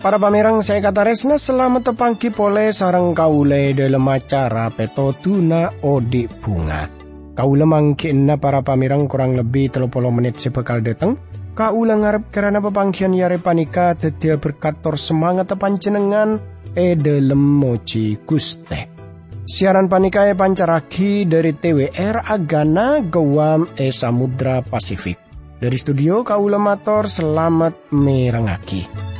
Para pamerang saya kata resna selamat tepangki pole sarang kaule dalam acara peto tuna odi bunga. Kaula mangkin na para pamirang kurang lebih 30 menit sebekal datang. Kaula ngarep karena pepangkian yare panika tetia berkator semangat tepancenengan e dalam moci guste. Siaran panika e pancaraki dari TWR Agana Gawam e Samudra Pasifik. Dari studio Kaula Mator selamat merengaki.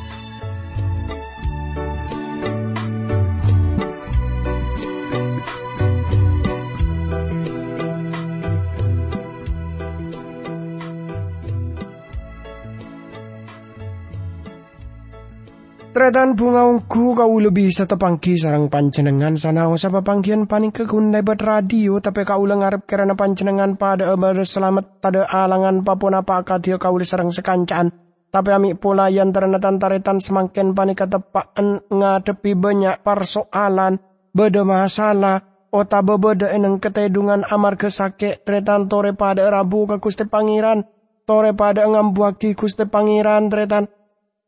Tretan bunga ungku kau lebih bisa tepangki sarang pancenengan sana usah pangkian panik kegun lebat radio tapi kau ngarep karena pancenengan pada eber selamat tada alangan papun apa akadio kau sarang sekancaan tapi amik pula yang terenatan taretan semakin panik ketepaan ngadepi banyak persoalan beda masalah ota bebeda eneng ketedungan amar kesake tretan tore pada rabu ke kuste pangeran tore pada ngambuaki kuste pangeran tretan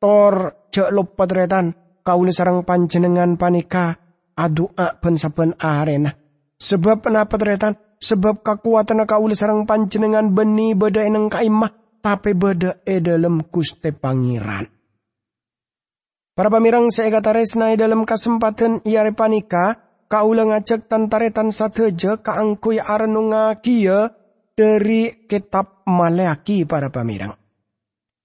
tor cek lupa tretan kauli sarang panjenengan panika adua pen saben arena. Sebab kenapa tretan? Sebab kekuatan kauli sarang panjenengan beni beda eneng kaimah tapi beda e dalam kuste pangeran. Para pamirang saya kata resna dalam kesempatan iare panika, kaulah ngajak tantaretan sateja kaangkui arenunga kia dari kitab Maleaki para pamirang.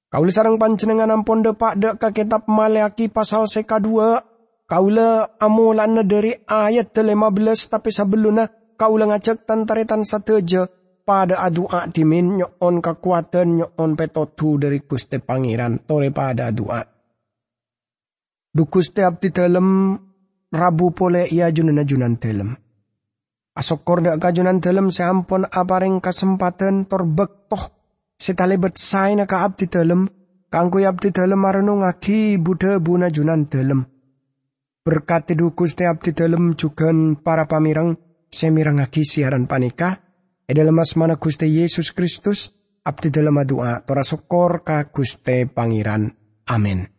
Kaula sarang panjenengan ampun depak dek ke kitab Maleaki pasal seka dua. Kaula amulan dari ayat 15 tapi sebelumnya kaula ngajak tantaretan sateja pada adua dimin nyon kekuatan nyon petotu dari Gusti Pangeran tore pada adua. Dukus tiap di dalam rabu pole ia junan junan dalam. Asokor dak kajunan dalam seampun aparing kesempatan torbek toh Setale say na ka abdi dalem, kanggo abdi dalem marano ngagi Buddha buna junan dalem. Berkat tedu Gusti abdi dalem juga para pamirang semirang ngagi siaran panika, e dalem asmana Gusti Yesus Kristus, abdi dalem doa tora sokor ka Gusti Pangeran. Amin.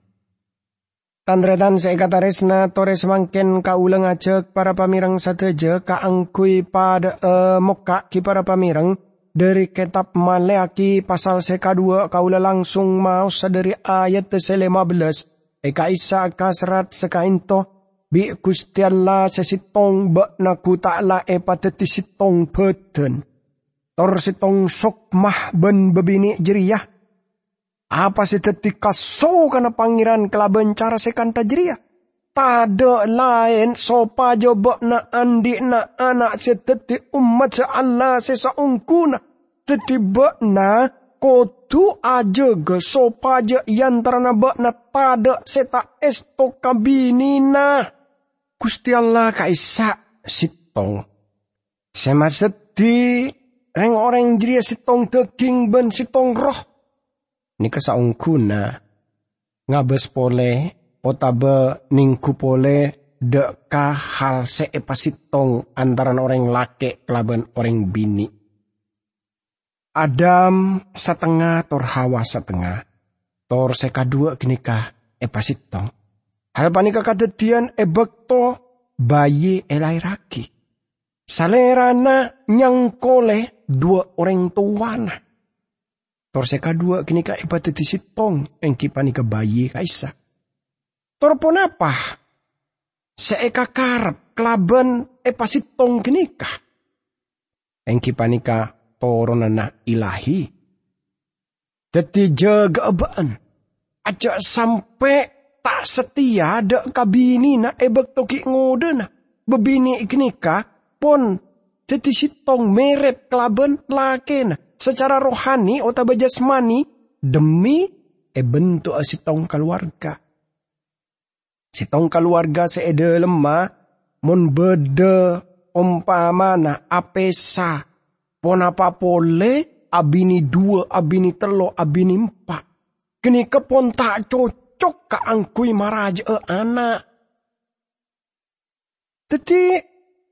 Tandretan kata resna tore semangken kaulang ajak para pamirang sateja kaangkui pada uh, moka ki para pamirang dari kitab Maleaki pasal seka dua kaula langsung mau dari ayat lima belas. Eka isa kasrat sekainto bi Gusti sesitong bak naku ta'la e pateti sitong peten tor sitong sok mah ben bebini jeriah. Apa si tetika so kana pangeran kelaban cara sekanta jeriah? Tada lain sopa jobo na andi na anak seteti umat se Allah sesaungkuna. Tetiba na kotu aja ge sopa je yantarana ba na tada seta esto kabinina. Gusti Allah kaisa sitong. Sema seti reng orang jiria sitong teking ben sitong roh. Ini kesaungkuna ngabes pole otabe ningku pole deka hal seepasitong antaran orang lake kelaban orang bini. Adam setengah tor Hawa setengah. Tor seka dua kenikah epasitong. Hal panika kadedian ebekto bayi elai raki. Salerana nyangkole dua orang tuana. Tor seka dua kenika epateti sitong engki panika bayi kaisa. Torpon apa? Seeka karep kelaban epasitong kenikah. Engki panika toronana ilahi. Dati jaga abaan. Aja sampai tak setia ada kabini na ebek toki ngodena. Bebini iknika pon dati sitong merep kelaban lakena. Secara rohani atau bajasmani demi e bentuk asitong keluarga Sitong keluarga seede lemah, mun bede umpamana apesa, pon apa pole, abini dua, abini telo, abini empat. Kini kepon tak cocok ka angkui maraja e anak. Teti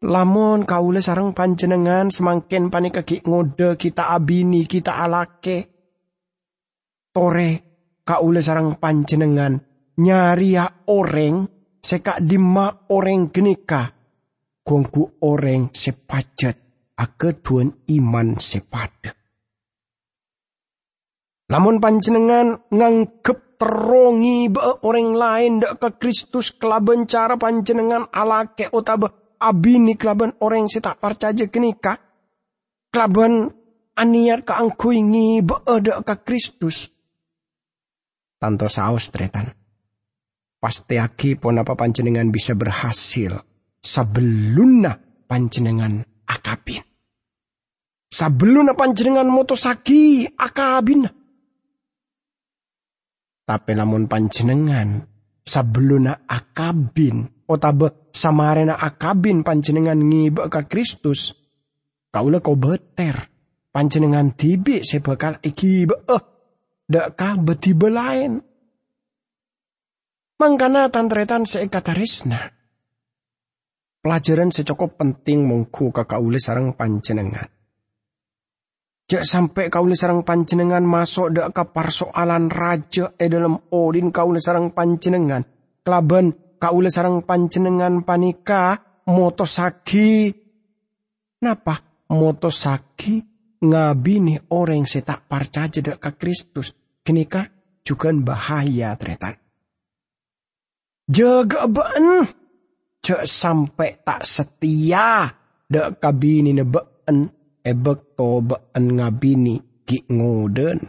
lamun kaule sarang panjenengan semakin panik kaki ngode kita abini kita alake. Tore kaule sarang panjenengan nyaria orang seka dima orang genika kongku orang sepajet tuan iman sepada. Namun panjenengan nganggep terongi be orang lain dak ke Kristus kelaban cara panjenengan alake otabe abini kelaban orang sita percaya kenika kelaban aniat kaangkuingi be dak ke Kristus. Tanto saus tretan. Pasti aki pun apa panjenengan bisa berhasil sebelumnya panjenengan akabin. Sebelumnya panjenengan motosaki akabin. Tapi lamun panjenengan sebelumnya akabin otabe samarena akabin panjenengan ngibe ke Kristus. Kaulah kau beter panjenengan tibi sebekal iki eh dak ka betibe lain. Mangkana tantretan seekatarisna. Pelajaran secokop penting mengku ke kaule sarang panjenengan. Jak sampai kau sarang panjenengan masuk dek ke persoalan raja e dalam odin kau sarang panjenengan. Kelaban kau sarang panjenengan panika motosaki. Napa? Motosaki ngabini orang setak percaya dek ke Kristus. Kenika juga bahaya tretan. Jaga ben. Jak sampai tak setia. Dek kabini nebeen ebek toba an ngabini. Ki ngoden.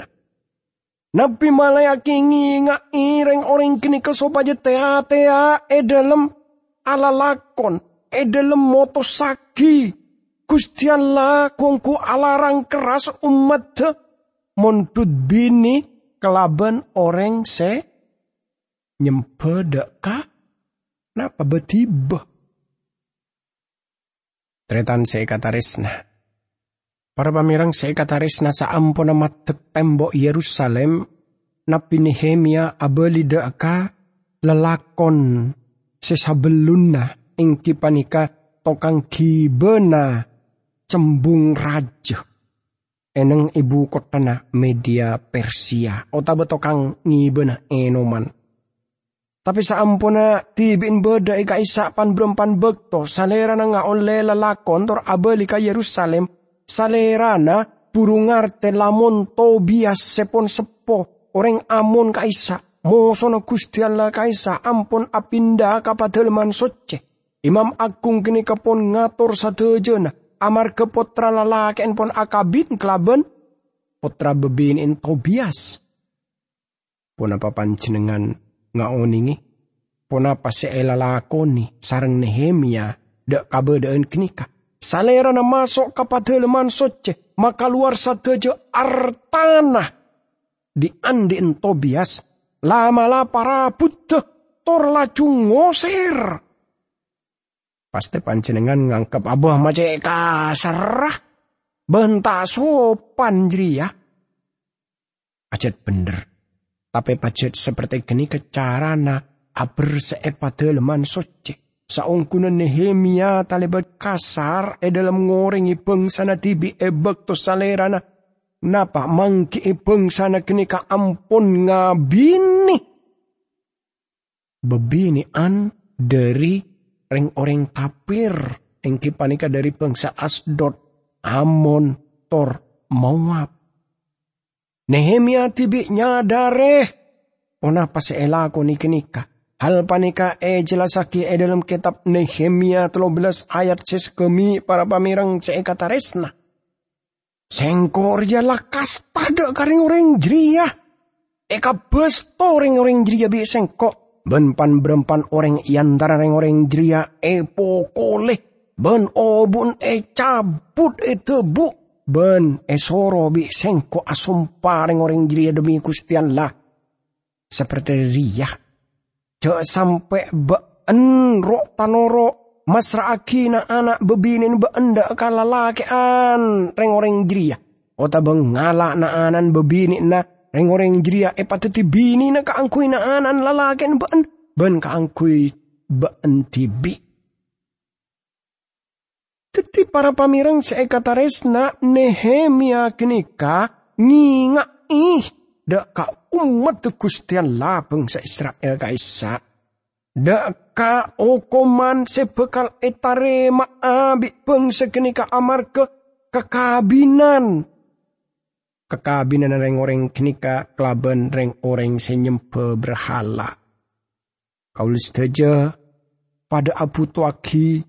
Nabi malaya kingi nga ireng orang kini kesopaja tea tea e dalam ala lakon e dalam moto saki. Gustian kongku alarang keras umat montut bini kelaban orang se. Nyempeda ka napa betiba. Tretan se katarisna. Para pamirang nasa ampun matek tembok Yerusalem napi Nehemia abeli aka lelakon sesabeluna ingki panika tokang kibena cembung raja eneng ibu kotana media Persia ota betokang ngibena enoman tapi saampuna tibin beda ika isa pan berempan bekto salera na nga oleh lalakon tor abeli ka Yerusalem. Salerana burungarte lamun Tobias sepon sepo orang amon kaisa mosono Gusti Allah kaisa ampun apinda kapadelman soce Imam Agung kini kepon ngatur sadejena amar ke potra lalaki pon akabin kelaben potra bebin in Tobias. Pun apa panjenengan ngaoningi pun apa seelalakoni sarang Nehemia dek kabedaan kenika salera na masuk kepada leman soce, maka luar satejo artana di andin Tobias, lama para buddha tor lacung ngosir. Pasti panjenengan ngangkep abah mace kasarah, benta sopan ya. Ajet bener, tapi pajet seperti gini kecarana aber seepada leman soce Saungkunan Nehemia talibat kasar e dalam ngorengi bangsa na tibi e bakto salerana. Napa mangki e bangsa na kenika ampun ngabini. Bebini an dari reng orang kafir. Engki panika dari bangsa Asdod, Amon, Tor, Moab. Nehemia tibi nyadare. Onapa seelako ni kenika Hal panika e jelasaki e dalam kitab Nehemia 13 ayat ses kemi para pamirang ce kataresna. Sengkor ya lakas pada karing orang jeria. Eka besto orang orang jeria bi sengkok. Ben pan berempan orang iantara orang orang jeria e pokole. Ben obun e cabut e tebu. Ben e soro bi sengkok asumpa orang jeria demi kustian lah. Seperti riah Jo sampai been rok tanoro masra akina anak bebinin beenda laki an reng orang jiria. Ota bengala na anan bebini na reng orang jiria e pateti bini na kaangkui na anan lalaken been ben kaangkui been tibi. Teti para pamirang seekatares na Nehemia kenika nginga ih dak ka umat Gustian la bangsa Israel kaisa. Daka okoman sebekal etare maabi bangsa kenika amar ke kekabinan. Kekabinan reng orang kenika kelaban reng orang senyempe berhala. Kaulis saja pada abu tuaki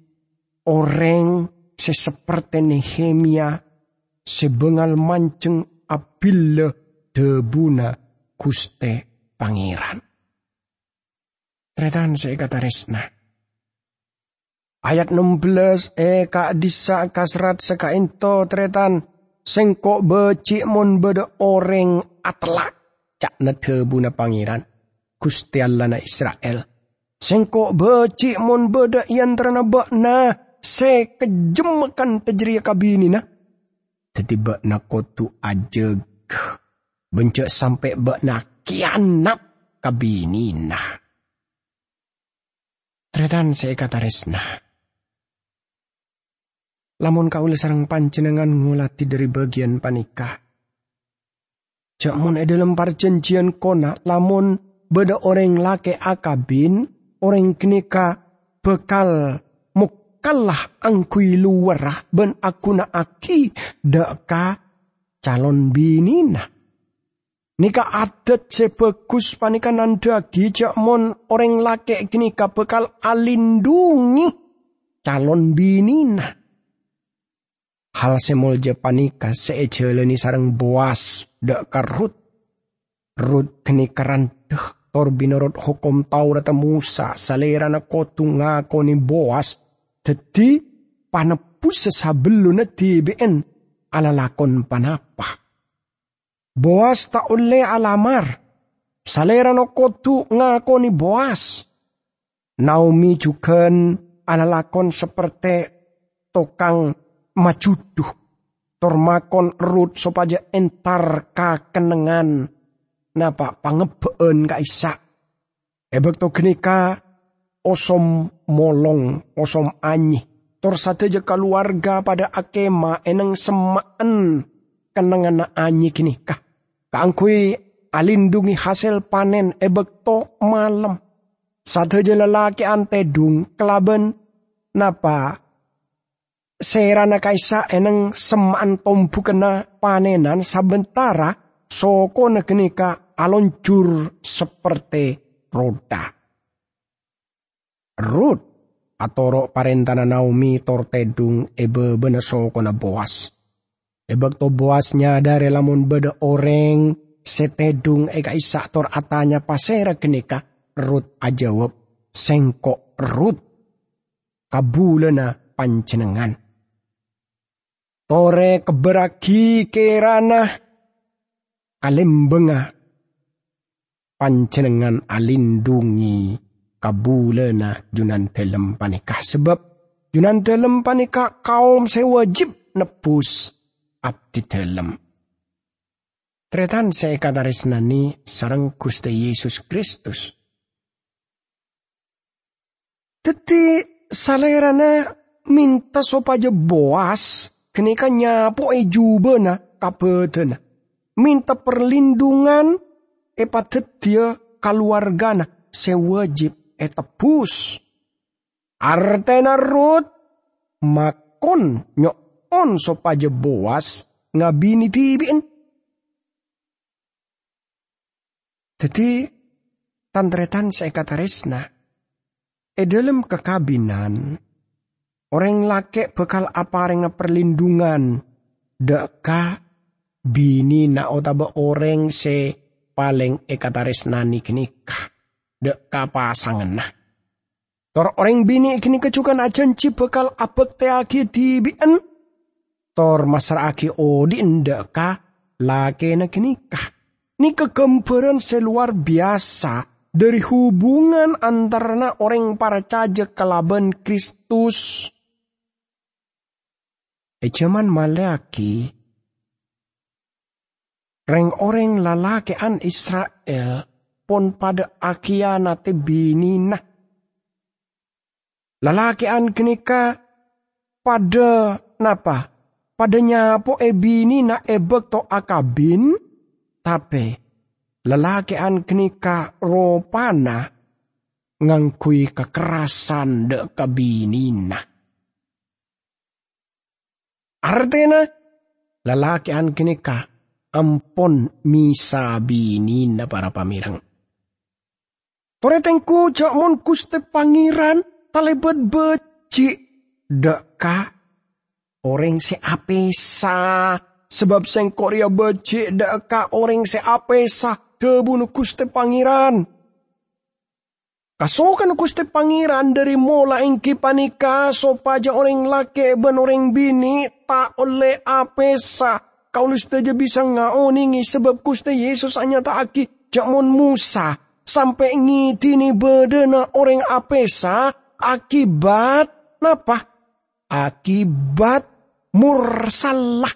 orang seseperti Nehemia sebengal manceng apile debuna kuste pangeran. Tretan saya kata resna. Ayat 16 eka disa kasrat seka into tretan sengko becik mon beda orang atlak cak na debuna pangeran. Gusti Allah na Israel. Sengko becik mon beda yang terana bakna se kejemakan tejria kabini na. Kotu ajeg Bencok sampai bakna kianap kabinina. Tretan kata resna. Lamun kau sarang pancenengan ngulati dari bagian panikah. Cak mun dalam perjanjian kona lamun beda orang lake akabin, orang kenika bekal mukalah angkui luarah ben aku na aki deka calon binina. Nika adat sebagus panika nandagi mon orang laki kini bakal alindungi calon binina. Hal semolja panika seejeleni sarang boas dak karut. Rut kini karandeh tor binorot hukum Taurat Musa salerana kotu ngakoni boas. Jadi panepus sesabeluna DBN ala lakon panapa Boas tak oleh alamar. Salera no kotu ngakoni Boas. Naomi juga alalakon seperti tokang majuduh. Tormakon rut sopaja entar ka kenengan. Napa pangebeen ka isa. Ebek to genika osom molong, osom anyi. Tor sateja keluarga pada akema eneng semaan kenengan na anyi kah Kaangkui alindungi hasil panen ebekto malam. Sateja lelaki antedung kelaben napa serana kaisa eneng semaan tompu kena panenan sabentara soko negenika aloncur seperti roda. Rut atoro parentana Naomi tortedung ebe beneso na boas. Ebek to boasnya dari lamun beda orang setedung eka isa tor atanya pasera kenika rut ajawab sengkok rut kabulena pancenengan. Tore keberaki kerana kalembenga pancenengan alindungi kabulena junan telem panikah sebab junan telem panikah kaum sewajib nebus abdi dalam. Tretan saya kata resnani sarang Gusti Yesus Kristus. Teti salerana minta sopaja boas kenika nyapo e jubena kabetena. Minta perlindungan e patet dia keluargana sewajib e tebus. Artena rut makon nyok on so paja boas ngabini tibin. Jadi tantretan saya kata resna. E dalam kekabinan, orang laki bekal apa yang perlindungan. Deka bini na otaba orang se paling e kata resnani kenikah. Deka pasangan nah. Tor orang bini kini kecukan ajan bekal abek teaki tibien tor masaraki odin ka laki na kinikah. Ni kegemperan seluar biasa dari hubungan antara orang para caja kelaban Kristus. E zaman malaki, reng orang lalaki an Israel pon pada akiana te binina. Lalaki an kenika pada napa? padanya po ebini na ebek to akabin, tapi lelakian kenika ropana ngangkui kekerasan de kabinina. Artinya lelakian kenika ampon misa binina para pamirang. Toretengku jak mon kuste pangeran talebet beci deka orang se apesa. Sebab seng korea beci deka orang se apesa. Debunuh kuste pangeran. Kasokan kuste pangeran dari mola engki panika sopaja orang laki ben orang bini tak oleh apesa. Kau saja bisa ngaoningi sebab kuste Yesus hanya tak aki jamon Musa sampai ngitini bedena orang apesa akibat napa? Akibat mursalah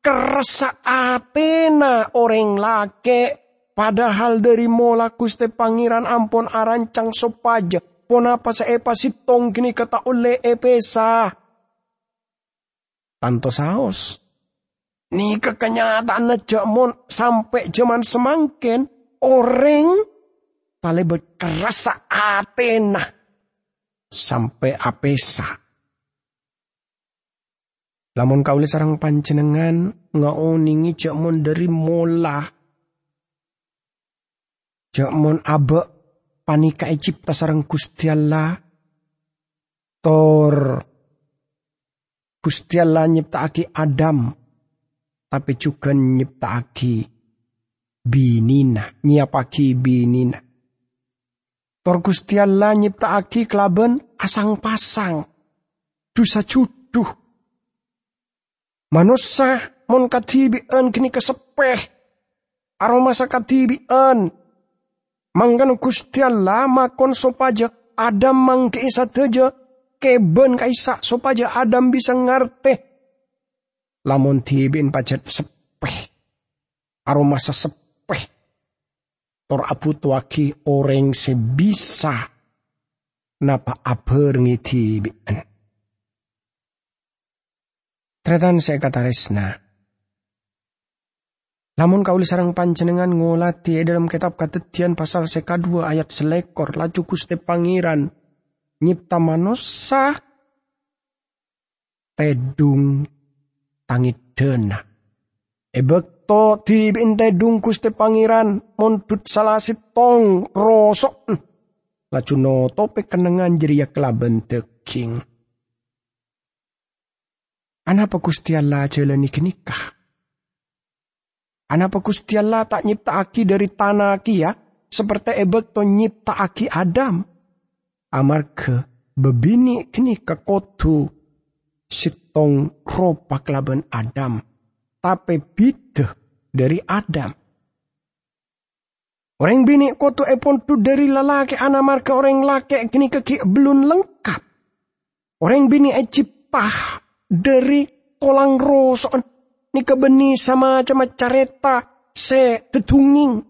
kerasa atena orang lake. Padahal dari mola kuste pangeran ampon arancang sopaja. Pon apa seepa sitong kini kata oleh epesa? Tanto saos ni kekenyataan jamon sampai zaman semangken orang Pale berkerasa Atena sampai Apesa. Lamun kaulis sarang panjenengan ngaoningi mon dari mola. mon abe panika Egypta sarang Gusti Allah. Tor Gusti Allah nyiptaaki Adam tapi juga nyiptaaki binina, nyiapaki binina. Tor Gusti Allah nyiptaake kelaben asang-pasang. Dusa juduh. Manusia mon katibien kini kesepeh. Aroma sa katibien. Manggan Allah makon sopaja Adam mangke isa teja keben kaisa sopaja Adam bisa ngarte. Lamun tibin pacet sepeh. Aroma sa sepeh tor apu tuaki orang sebisa napa aber ngiti bian. Tretan saya kata resna. Lamun kau sarang panjenengan ngolati dalam kitab katetian pasal seka dua ayat selekor laju kuste pangeran nyipta manusia tedung tangit dena. Ebek to di binte dungkus te pangeran montut salah tong rosok. Laju no tope kenengan jeria kelaben te king. Anapa Gusti Allah jalani kenikah? Anapa Gusti Allah tak nyipta aki dari tanah aki ya? Seperti ebek to nyipta aki Adam. Amar ke bebini kini kekotu sitong ropa kelaben Adam tapi bida dari Adam. Orang bini koto epon tu dari lelaki anak marka orang laki kini keki belum lengkap. Orang bini Egypta dari tolang roson ni kebeni sama cama careta se tetunging.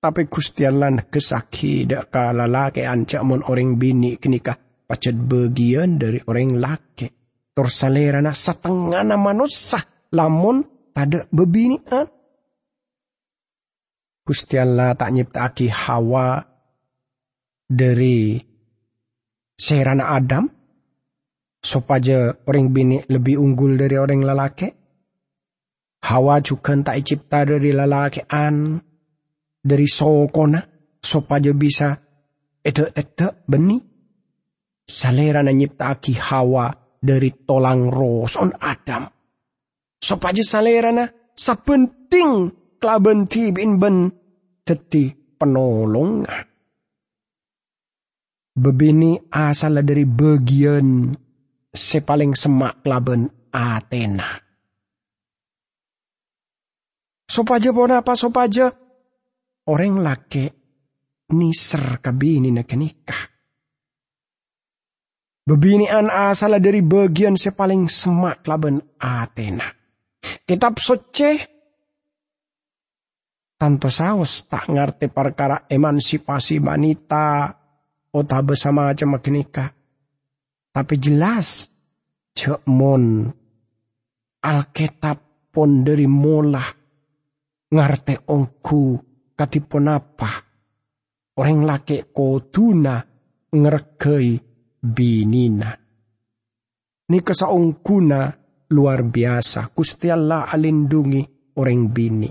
Tapi Gusti Allah kesaki dak ka lalaki ancak mon orang bini kini ka pacet bagian dari orang laki. Torsalera na setengah na manusia lamun tada bebinian. Gusti Allah tak nyiptaki Hawa dari serana Adam supaya orang bini lebih unggul dari orang lelaki. Hawa juga tak cipta dari lelaki an dari sokona supaya bisa itu itu beni. Salera nyiptaki Hawa dari tolang roson Adam Sopaja salerana sapenting klaben tibin ben teti penolong. Bebini asal dari bagian sepaling semak klaben Athena. Sopaja pun apa sopaja? Orang laki niser kabini na kenikah. Bebinian asal dari bagian sepaling semak laben Athena. Kitab suci tanto saus tak ngerti perkara emansipasi wanita ota bersama macam kenika. Tapi jelas mon Alkitab pun dari mula ngerti ongku katipun apa orang laki koduna ngergei binina. Ni kesaungkuna luar biasa. Gusti Allah alindungi orang bini.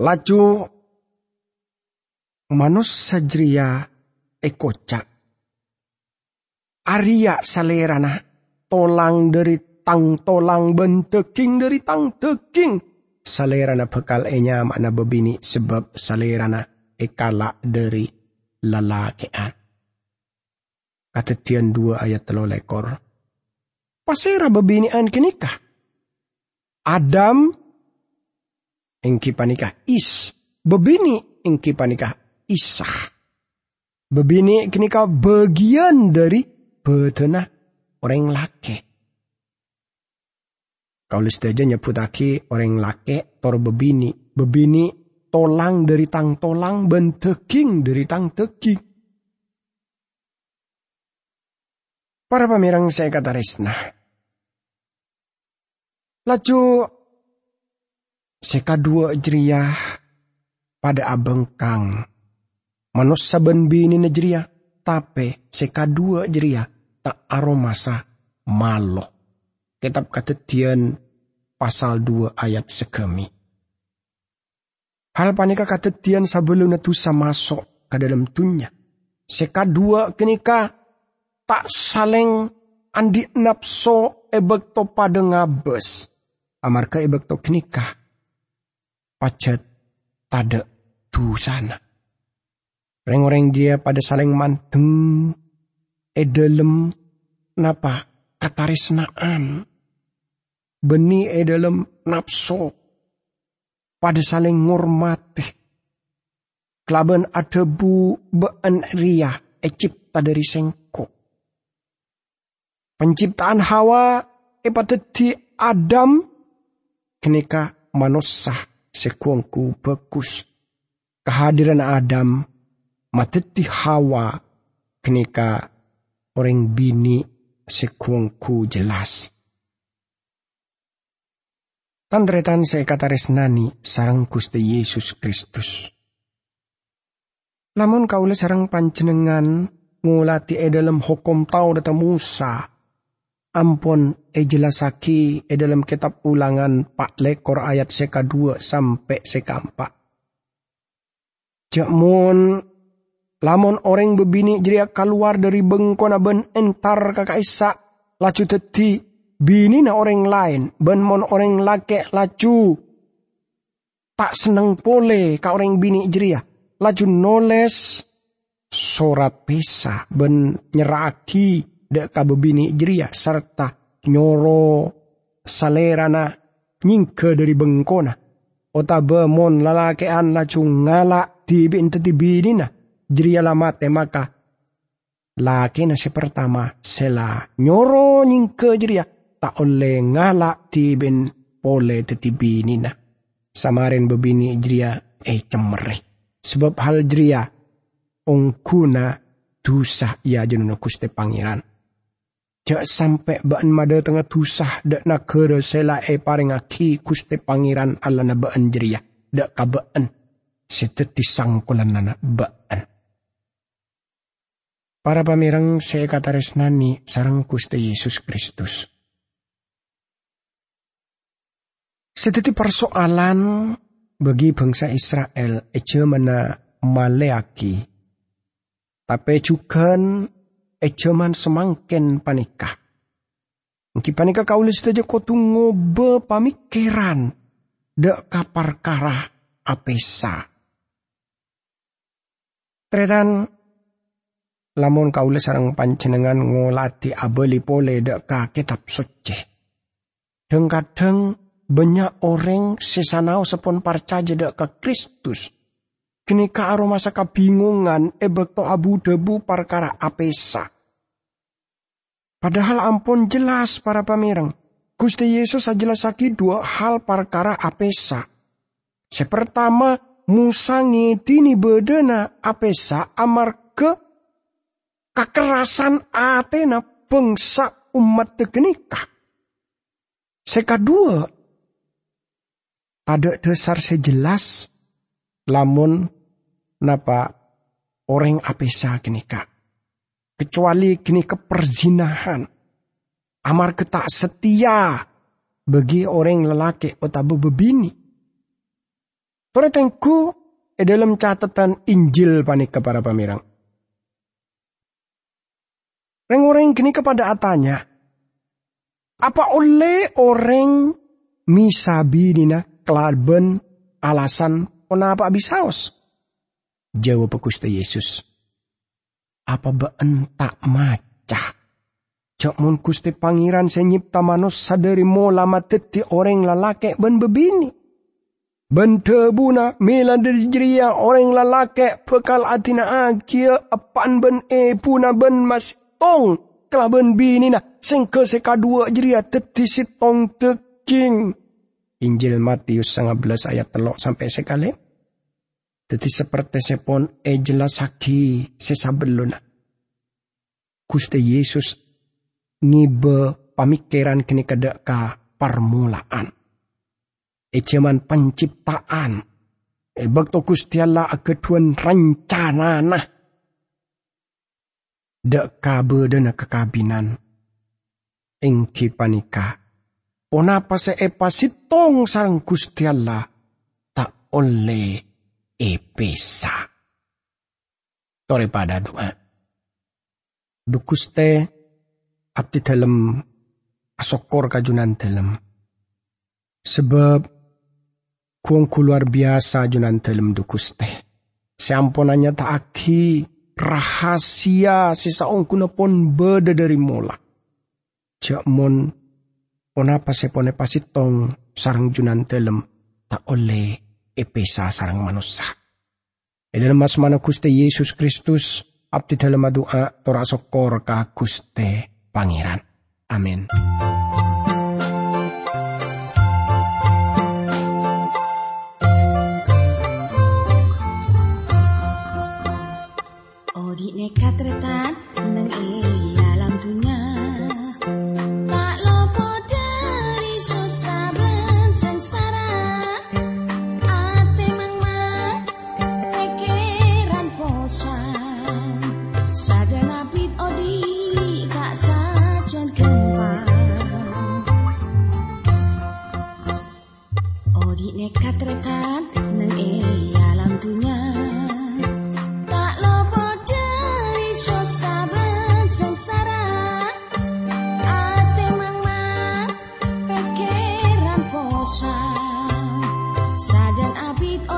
Laju manus sajria ekocak. Arya salerana tolang dari tang tolang benteking dari tang teking. Salerana bekal enya mana bebini sebab salerana ekala dari lalakean. Katetian dua ayat telo lekor. Pasera bebinian kenikah. Adam engki panikah is. Bebini engki panikah isah. Bebini kenikah bagian dari betenah orang laki. Kau aja nyebutake orang laki tor bebini. Bebini tolang dari tang tolang benteking dari tang teking. Para pamirang saya kata resna. Laju seka dua jeriah pada abeng kang. Manus saben bini nejeriah tape seka dua jeriah tak aromasa malo. Kitab katetian pasal 2 ayat sekemi. Hal panika katetian sebelum netusa masuk ke dalam tunya. Seka dua kenika tak saling andi napso ebek to pada ngabes. Amarka ebek to kenika. Pacet tada tu sana. Reng-reng dia pada saling manteng edalem napa katarisnaan beni e dalam nafsu pada saling ngurmati kelaban ada bu been ria e cipta dari sengko penciptaan hawa e di Adam kenika manusia sekuangku bagus kehadiran Adam mateti hawa kenika orang bini sekuangku jelas. Tandretan saya kata resnani sarang Gusti Yesus Kristus. Lamun kaula sarang panjenengan ngulati e dalam hukum tau data Musa. Ampun e jelasaki e dalam kitab ulangan pak lekor ayat seka dua sampai seka empat. Jakmun Lamun orang bebini jeria keluar dari bengkona ben entar kakak isa lacu teti bini na orang lain ben mon orang lake lacu tak seneng pole ka orang bini jeria laju noles sorat pesa ben nyeraki dek ka bebini jeria serta nyoro salerana nyingke dari bengkona otabe mon lalakean lacu ngalak tibi teti bini na Jiri mate maka laki na si pertama sela nyoro nyingke jiria tak oleh ngalak tibin pole tetibini na. Samarin bebini jiria eh cemere. Sebab hal jiria ongkuna tusah ia jenuh kuste pangeran. Jak sampai baan mada tengah tusah dak nak kere sela e paring aki kuste pangeran ala na baan jeria. Dak ka baan. Seteti sangkulan na baan. Para pamirang saya kata resnani sarang Gusti Yesus Kristus. Sedeti persoalan bagi bangsa Israel eja mana maleaki. Tapi juga eja man semangken panikah. Mungkin panikah kaulis saja kotu ngobe pamikiran. Dek kapar karah apesa. Tretan lamun kaula sarang panjenengan ngolati abeli pole dek ka kitab suci. Deng banyak orang sesanau sepon percaya dek ke Kristus. Kini ka aroma sa kabingungan ebek to abu debu perkara apesa. Padahal ampun jelas para pamirang. Gusti Yesus ajelasaki dua hal perkara apesa. Sepertama, Musa ngedini bedena apesa amar ke kekerasan atena bangsa umat tegenika. Sekadua, pada dasar sejelas lamun napa orang apesa kini kak. Kecuali kini keperzinahan. Amar ketak setia bagi orang lelaki atau bebini. Toretengku e dalam catatan Injil panik kepada pamirang. Orang-orang kini kepada atanya, apa oleh orang misabi dina kelaben alasan kenapa bisaos? Jawab Gusti Yesus. Apa been tak maca? Cak mun Gusti Pangeran senyipta manus sadari mola mateti orang lalake ben bebini. Ben tebuna mila dari jeria orang lalake pekal atina akia apan ben e puna ben mas tong kelaben bini na sing ke dua jeria teti tong teking. Injil Matius 19 ayat telok sampai sekali. Teti seperti sepon e jelas haki sesabeluna. Gusti Yesus ngibe pamikiran kini kedek ka permulaan Ejaman penciptaan. E bakto Gusti Allah akeduan rencana nah. Dek kabe kekabinan. Engki panika. Onapa se epa sitong sarang Gusti Allah tak oleh epesa. Tore pada doa. Dukuste abdi dalam asokor kajunan dalam. Sebab Kuang luar biasa junan telem dukus teh. Samponanya aki rahasia sisaong kuna pon beda dari mola. Cak mon onapa sepone pasitong sarang junan telem tak oleh epesa sarang manusia. E dalam mas mana kuste Yesus Kristus abdi dalam doa tora sokor ka kuste pangeran. Amin.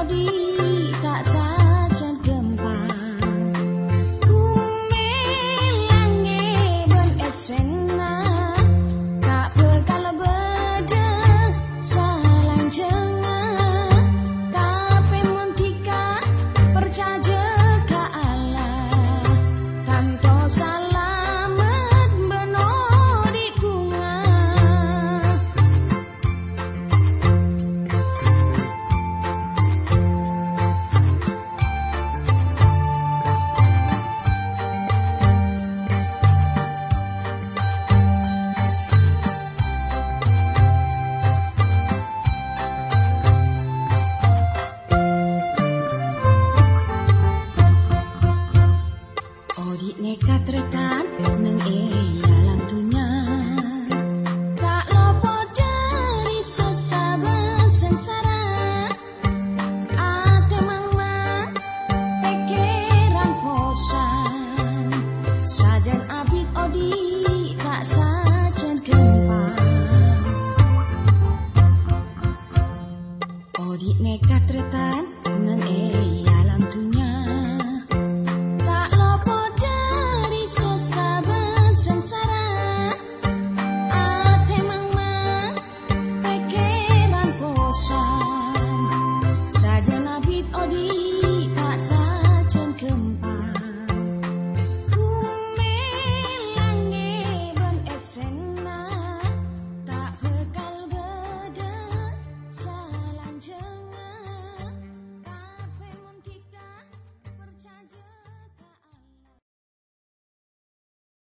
到底。